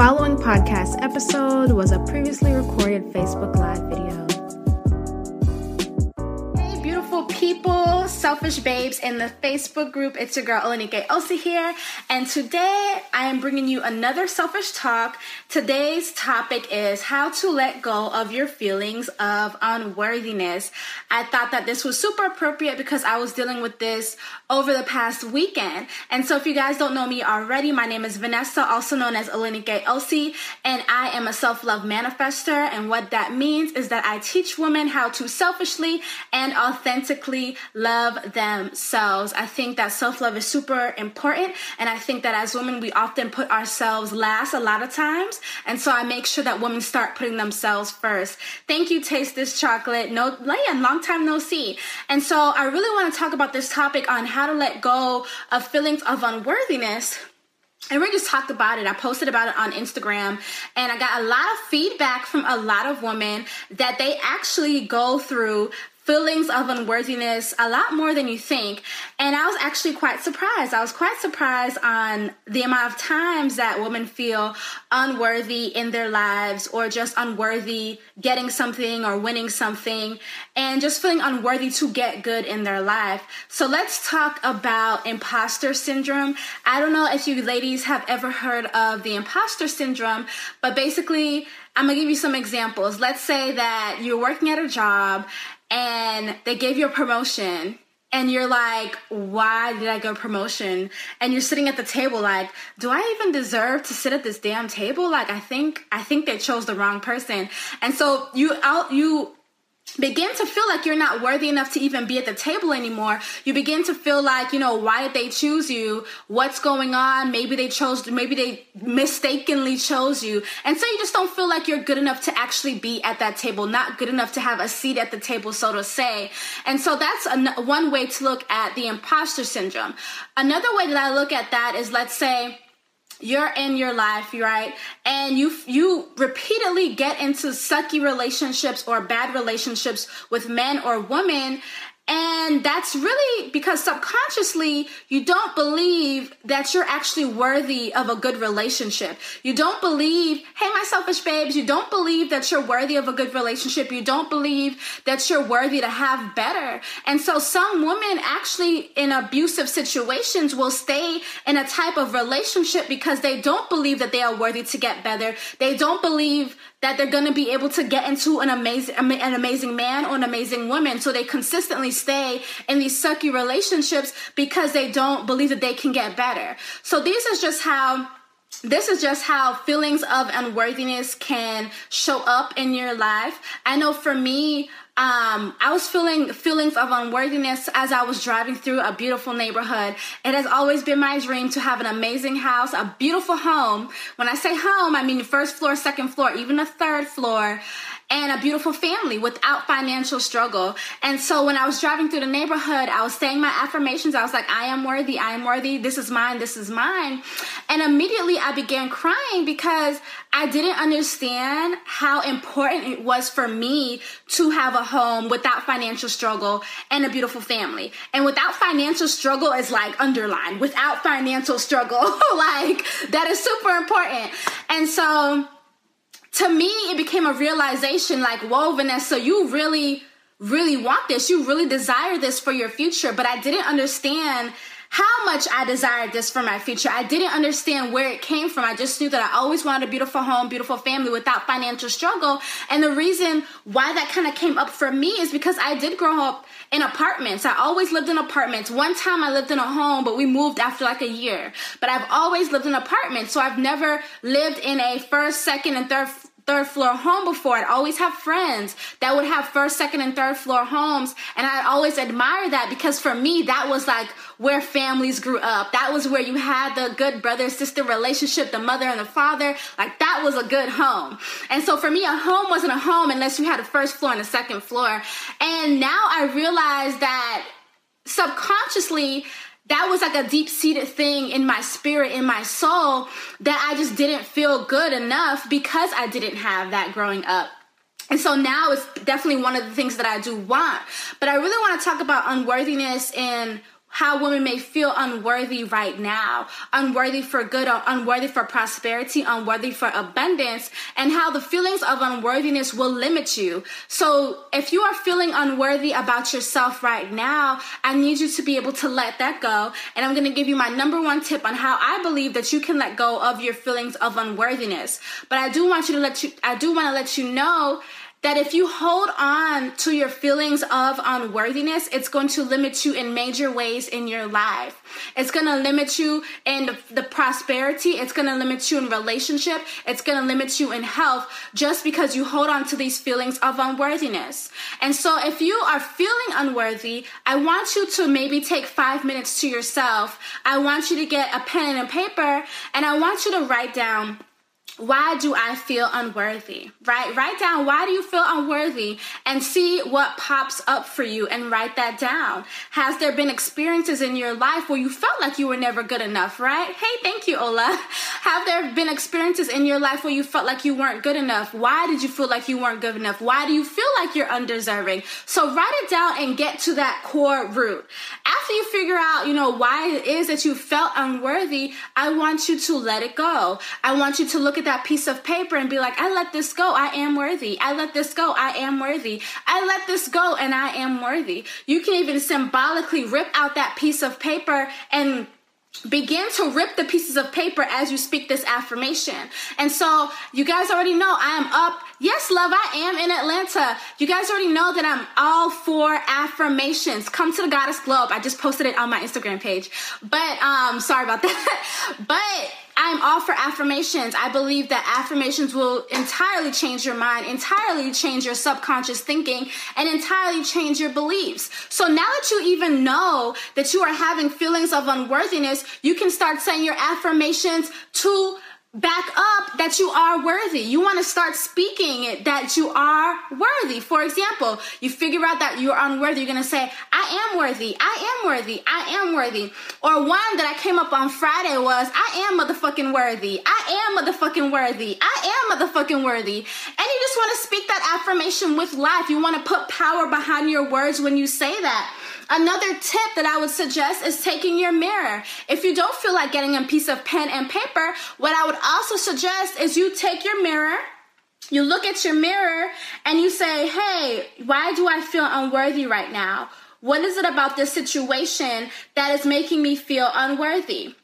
Following podcast episode was a previously recorded Facebook Live video. Beautiful people, selfish babes in the Facebook group. It's your girl Olanike Osi here, and today I am bringing you another selfish talk. Today's topic is how to let go of your feelings of unworthiness. I thought that this was super appropriate because I was dealing with this over the past weekend. And so, if you guys don't know me already, my name is Vanessa, also known as Olanike Osi, and I am a self love manifester. And what that means is that I teach women how to selfishly and authentically love themselves. I think that self love is super important, and I think that as women, we often put ourselves last a lot of times. And so, I make sure that women start putting themselves first. Thank you, Taste This Chocolate. No, yeah, long time no see. And so, I really want to talk about this topic on how to let go of feelings of unworthiness. And we just talked about it. I posted about it on Instagram and I got a lot of feedback from a lot of women that they actually go through feelings of unworthiness a lot more than you think. And I was actually quite surprised. I was quite surprised on the amount of times that women feel unworthy in their lives or just unworthy getting something or winning something and just feeling unworthy to get good in their life. So let's talk about imposter syndrome. I don't know if you ladies have ever heard of the imposter syndrome, but basically, I'm gonna give you some examples. Let's say that you're working at a job and they gave you a promotion and you're like, why did I get promotion? And you're sitting at the table like, do I even deserve to sit at this damn table? Like, I think, I think they chose the wrong person. And so you out, you begin to feel like you're not worthy enough to even be at the table anymore. You begin to feel like, you know, why did they choose you? What's going on? Maybe they chose, maybe they mistakenly chose you. And so you just don't feel like you're good enough to actually be at that table, not good enough to have a seat at the table, so to say. And so that's an, one way to look at the imposter syndrome. Another way that I look at that is let's say, you're in your life, right? And you you repeatedly get into sucky relationships or bad relationships with men or women and that's really because subconsciously you don't believe that you're actually worthy of a good relationship. You don't believe, hey, my selfish babes, you don't believe that you're worthy of a good relationship. You don't believe that you're worthy to have better. And so some women actually in abusive situations will stay in a type of relationship because they don't believe that they are worthy to get better. They don't believe that they're going to be able to get into an amazing an amazing man or an amazing woman so they consistently stay in these sucky relationships because they don't believe that they can get better so this is just how this is just how feelings of unworthiness can show up in your life. I know for me, um, I was feeling feelings of unworthiness as I was driving through a beautiful neighborhood. It has always been my dream to have an amazing house, a beautiful home. When I say home, I mean first floor, second floor, even a third floor and a beautiful family without financial struggle. And so when I was driving through the neighborhood, I was saying my affirmations. I was like, I am worthy, I am worthy, this is mine, this is mine. And immediately I began crying because I didn't understand how important it was for me to have a home without financial struggle and a beautiful family. And without financial struggle is like underlined. Without financial struggle, like that is super important. And so to me, it became a realization like, whoa, Vanessa, you really, really want this. You really desire this for your future. But I didn't understand how much I desired this for my future. I didn't understand where it came from. I just knew that I always wanted a beautiful home, beautiful family without financial struggle. And the reason why that kind of came up for me is because I did grow up in apartments. I always lived in apartments. One time I lived in a home, but we moved after like a year. But I've always lived in apartments. So I've never lived in a first, second, and third third floor home before. I'd always have friends that would have first, second, and third floor homes. And I always admire that because for me, that was like where families grew up. That was where you had the good brother sister relationship, the mother and the father. Like that was a good home. And so for me, a home wasn't a home unless you had a first floor and a second floor. And now I realize that subconsciously, that was like a deep seated thing in my spirit, in my soul, that I just didn't feel good enough because I didn't have that growing up. And so now it's definitely one of the things that I do want. But I really want to talk about unworthiness and how women may feel unworthy right now, unworthy for good, or unworthy for prosperity, unworthy for abundance, and how the feelings of unworthiness will limit you. So if you are feeling unworthy about yourself right now, I need you to be able to let that go. And I'm going to give you my number one tip on how I believe that you can let go of your feelings of unworthiness. But I do want you to let you, I do want to let you know that if you hold on to your feelings of unworthiness, it's going to limit you in major ways in your life. It's going to limit you in the, prosperity. It's going to limit you in relationship. It's going to limit you in health just because you hold on to these feelings of unworthiness. And so if you are feeling unworthy, I want you to maybe take five minutes to yourself. I want you to get a pen and a paper and I want you to write down why do I feel unworthy? Right? Write down why do you feel unworthy and see what pops up for you and write that down. Has there been experiences in your life where you felt like you were never good enough, right? Hey, thank you, Ola. Have there been experiences in your life where you felt like you weren't good enough? Why did you feel like you weren't good enough? Why do you feel like you're undeserving? So write it down and get to that core root. After you figure out, you know, why it is that you felt unworthy, I want you to let it go. I want you to look at that piece of paper and be like, I let this go. I am worthy. I let this go. I am worthy. I let this go and I am worthy. You can even symbolically rip out that piece of paper and begin to rip the pieces of paper as you speak this affirmation. And so you guys already know I am up. Yes, love, I am in Atlanta. You guys already know that I'm all for affirmations. Come to the Goddess Globe. I just posted it on my Instagram page. But um sorry about that. but I'm all for affirmations. I believe that affirmations will entirely change your mind, entirely change your subconscious thinking, and entirely change your beliefs. So now that you even know that you are having feelings of unworthiness, you can start saying your affirmations to back up that you are worthy. You want to start speaking it that you are worthy. For example, you figure out that you're unworthy. You're going to say, I am worthy. I am worthy. I am worthy. Or one that I came up on Friday was, I am motherfucking worthy. I am motherfucking worthy. I am motherfucking worthy. And you just want to speak that affirmation with life. You want to put power behind your words when you say that. Another tip that I would suggest is taking your mirror. If you don't feel like getting a piece of pen and paper, what I would also suggest is you take your mirror you look at your mirror and you say, Hey, why do I feel unworthy right now? What is it about this situation that is making me feel unworthy?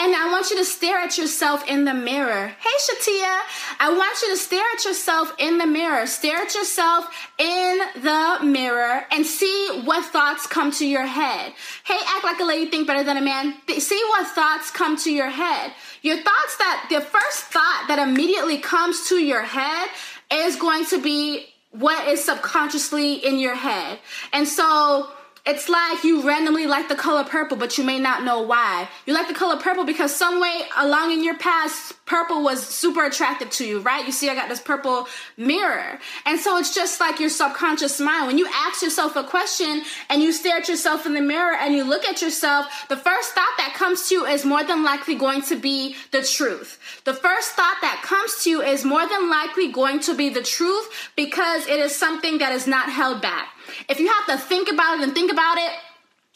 And I want you to stare at yourself in the mirror. Hey, Shatia, I want you to stare at yourself in the mirror. Stare at yourself in the mirror and see what thoughts come to your head. Hey, act like a lady, think better than a man. See what thoughts come to your head. Your thoughts that the first thought that immediately comes to your head is going to be what is subconsciously in your head. And so it's like you randomly like the color purple, but you may not know why. You like the color purple because some way along in your past, purple was super attractive to you, right? You see, I got this purple mirror. And so it's just like your subconscious mind. When you ask yourself a question and you stare at yourself in the mirror and you look at yourself, the first thought that comes to you is more than likely going to be the truth. The first thought that comes to you is more than likely going to be the truth because it is something that is not held back. If you have to think about it and think about it,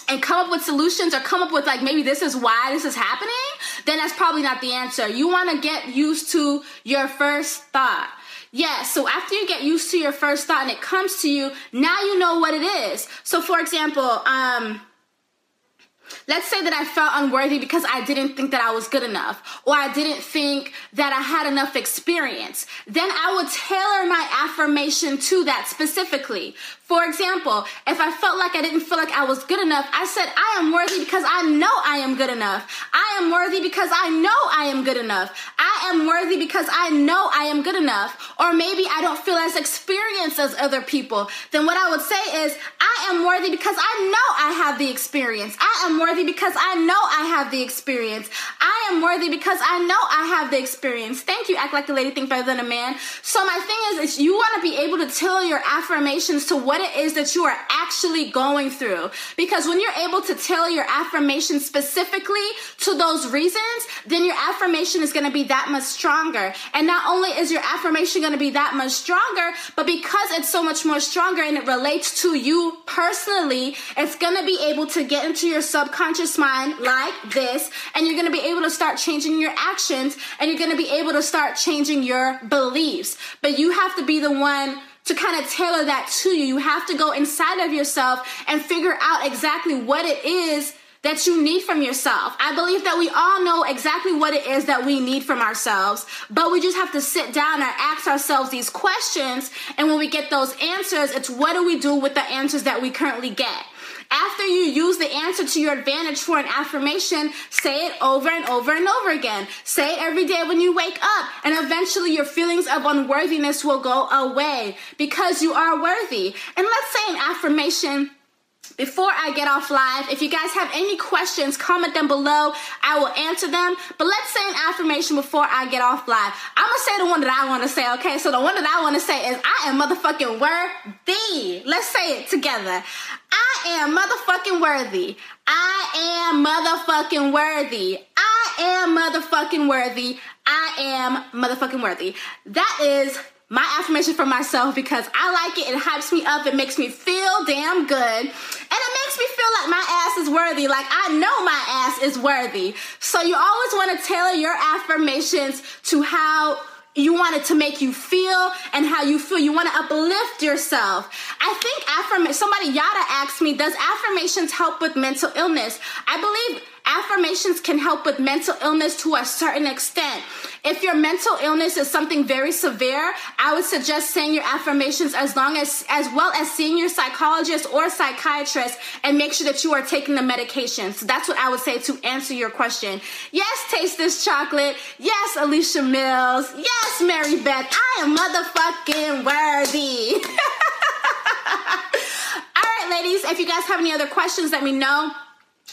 and come up with solutions or come up with like maybe this is why this is happening, then that's probably not the answer. You want to get used to your first thought. Yes, so after you get used to your first thought and it comes to you, now you know what it is. So for example, um Let's say that I felt unworthy because I didn't think that I was good enough or I didn't think that I had enough experience. Then I would tailor my affirmation to that specifically. For example, if I felt like I didn't feel like I was good enough, I said, I am worthy because I know I am good enough. I am worthy because I know I am good enough. I am worthy because I know I am good enough. Or maybe I don't feel as experienced as other people. Then what I would say is, I am worthy because I know I have the experience. I am worthy because I know I have the experience. I am worthy because I know I have the experience. Thank you. Act like a lady, think better than a man. So my thing is, is you want to be able to tell your affirmations to what it is that you are actually going through. Because when you're able to tell your affirmation specifically to those reasons, then your affirmation is going to be that much stronger. And not only is your affirmation going to be that much stronger, but because it's so much more stronger and it relates to you personally, it's going to be able to get into your subconscious mind like this. And you're going to be able to start changing your actions and you're going to be able to start changing your beliefs. But you have to be the one to kind of tailor that to you. You have to go inside of yourself and figure out exactly what it is that you need from yourself. I believe that we all know exactly what it is that we need from ourselves, but we just have to sit down and ask ourselves these questions. And when we get those answers, it's what do we do with the answers that we currently get? After you use the answer to your advantage for an affirmation, say it over and over and over again. Say it every day when you wake up, and eventually your feelings of unworthiness will go away because you are worthy. And let's say an affirmation before I get off live, if you guys have any questions, comment them below. I will answer them. But let's say an affirmation before I get off live. I'm gonna say the one that I wanna say, okay? So the one that I wanna say is I am motherfucking worthy. Let's say it together. I am motherfucking worthy. I am motherfucking worthy. I am motherfucking worthy. I am motherfucking worthy. That is my affirmation for myself because I like it. It hypes me up. It makes me feel damn good. And it makes me feel like my ass is worthy. Like I know my ass is worthy. So you always want to tailor your affirmations to how you want it to make you feel and how you feel. You want to uplift yourself. I think affirmation, somebody Yada asked me, does affirmations help with mental illness? I believe affirmations can help with mental illness to a certain extent. If your mental illness is something very severe, I would suggest saying your affirmations as long as, as well as seeing your psychologist or psychiatrist and make sure that you are taking the medication. So that's what I would say to answer your question. Yes, taste this chocolate. Yes, Alicia Mills. Yes, Mary Beth. I am motherfucking worthy. All right, ladies, if you guys have any other questions, let me know.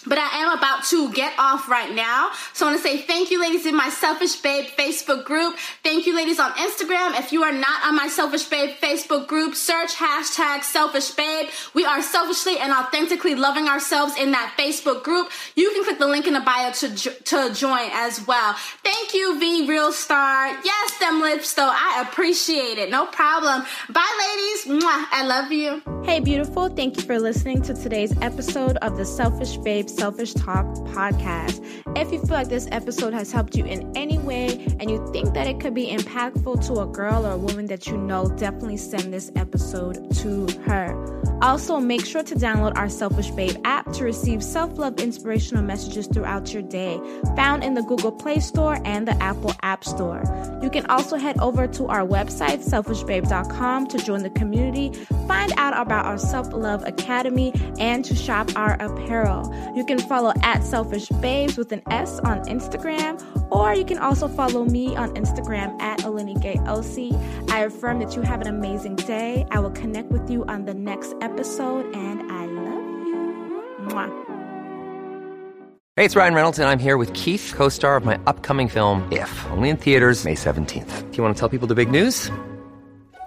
But I am about to get off right now. So I want to say thank you, ladies, in my Selfish Babe Facebook group. Thank you, ladies, on Instagram. If you are not on my Selfish Babe Facebook group, search hashtag Selfish Babe. We are selfishly and authentically loving ourselves in that Facebook group. You can click the link in the bio to, to join as well. Thank you, V Real Star. Yes, them lips, though. I appreciate it. No problem. Bye, ladies. Mwah. I love you. Hey, beautiful. Thank you for listening to today's episode of the Selfish Babe Selfish Talk podcast. If you feel like this episode has helped you in any way and you think that it could be impactful to a girl or a woman that you know, definitely send this episode to her. Also, make sure to download our Selfish Babe app to receive self love inspirational messages throughout your day, found in the Google Play Store and the Apple App Store. You can also head over to our website, selfishbabe.com, to join the community, find out about our Self Love Academy, and to shop our apparel. You can follow at Selfish Babes with an S on Instagram, or you can also follow me on Instagram at Osi. I affirm that you have an amazing day. I will connect with you on the next episode, and I love you. Mwah. Hey, it's Ryan Reynolds, and I'm here with Keith, co star of my upcoming film, If, only in theaters, May 17th. Do you want to tell people the big news?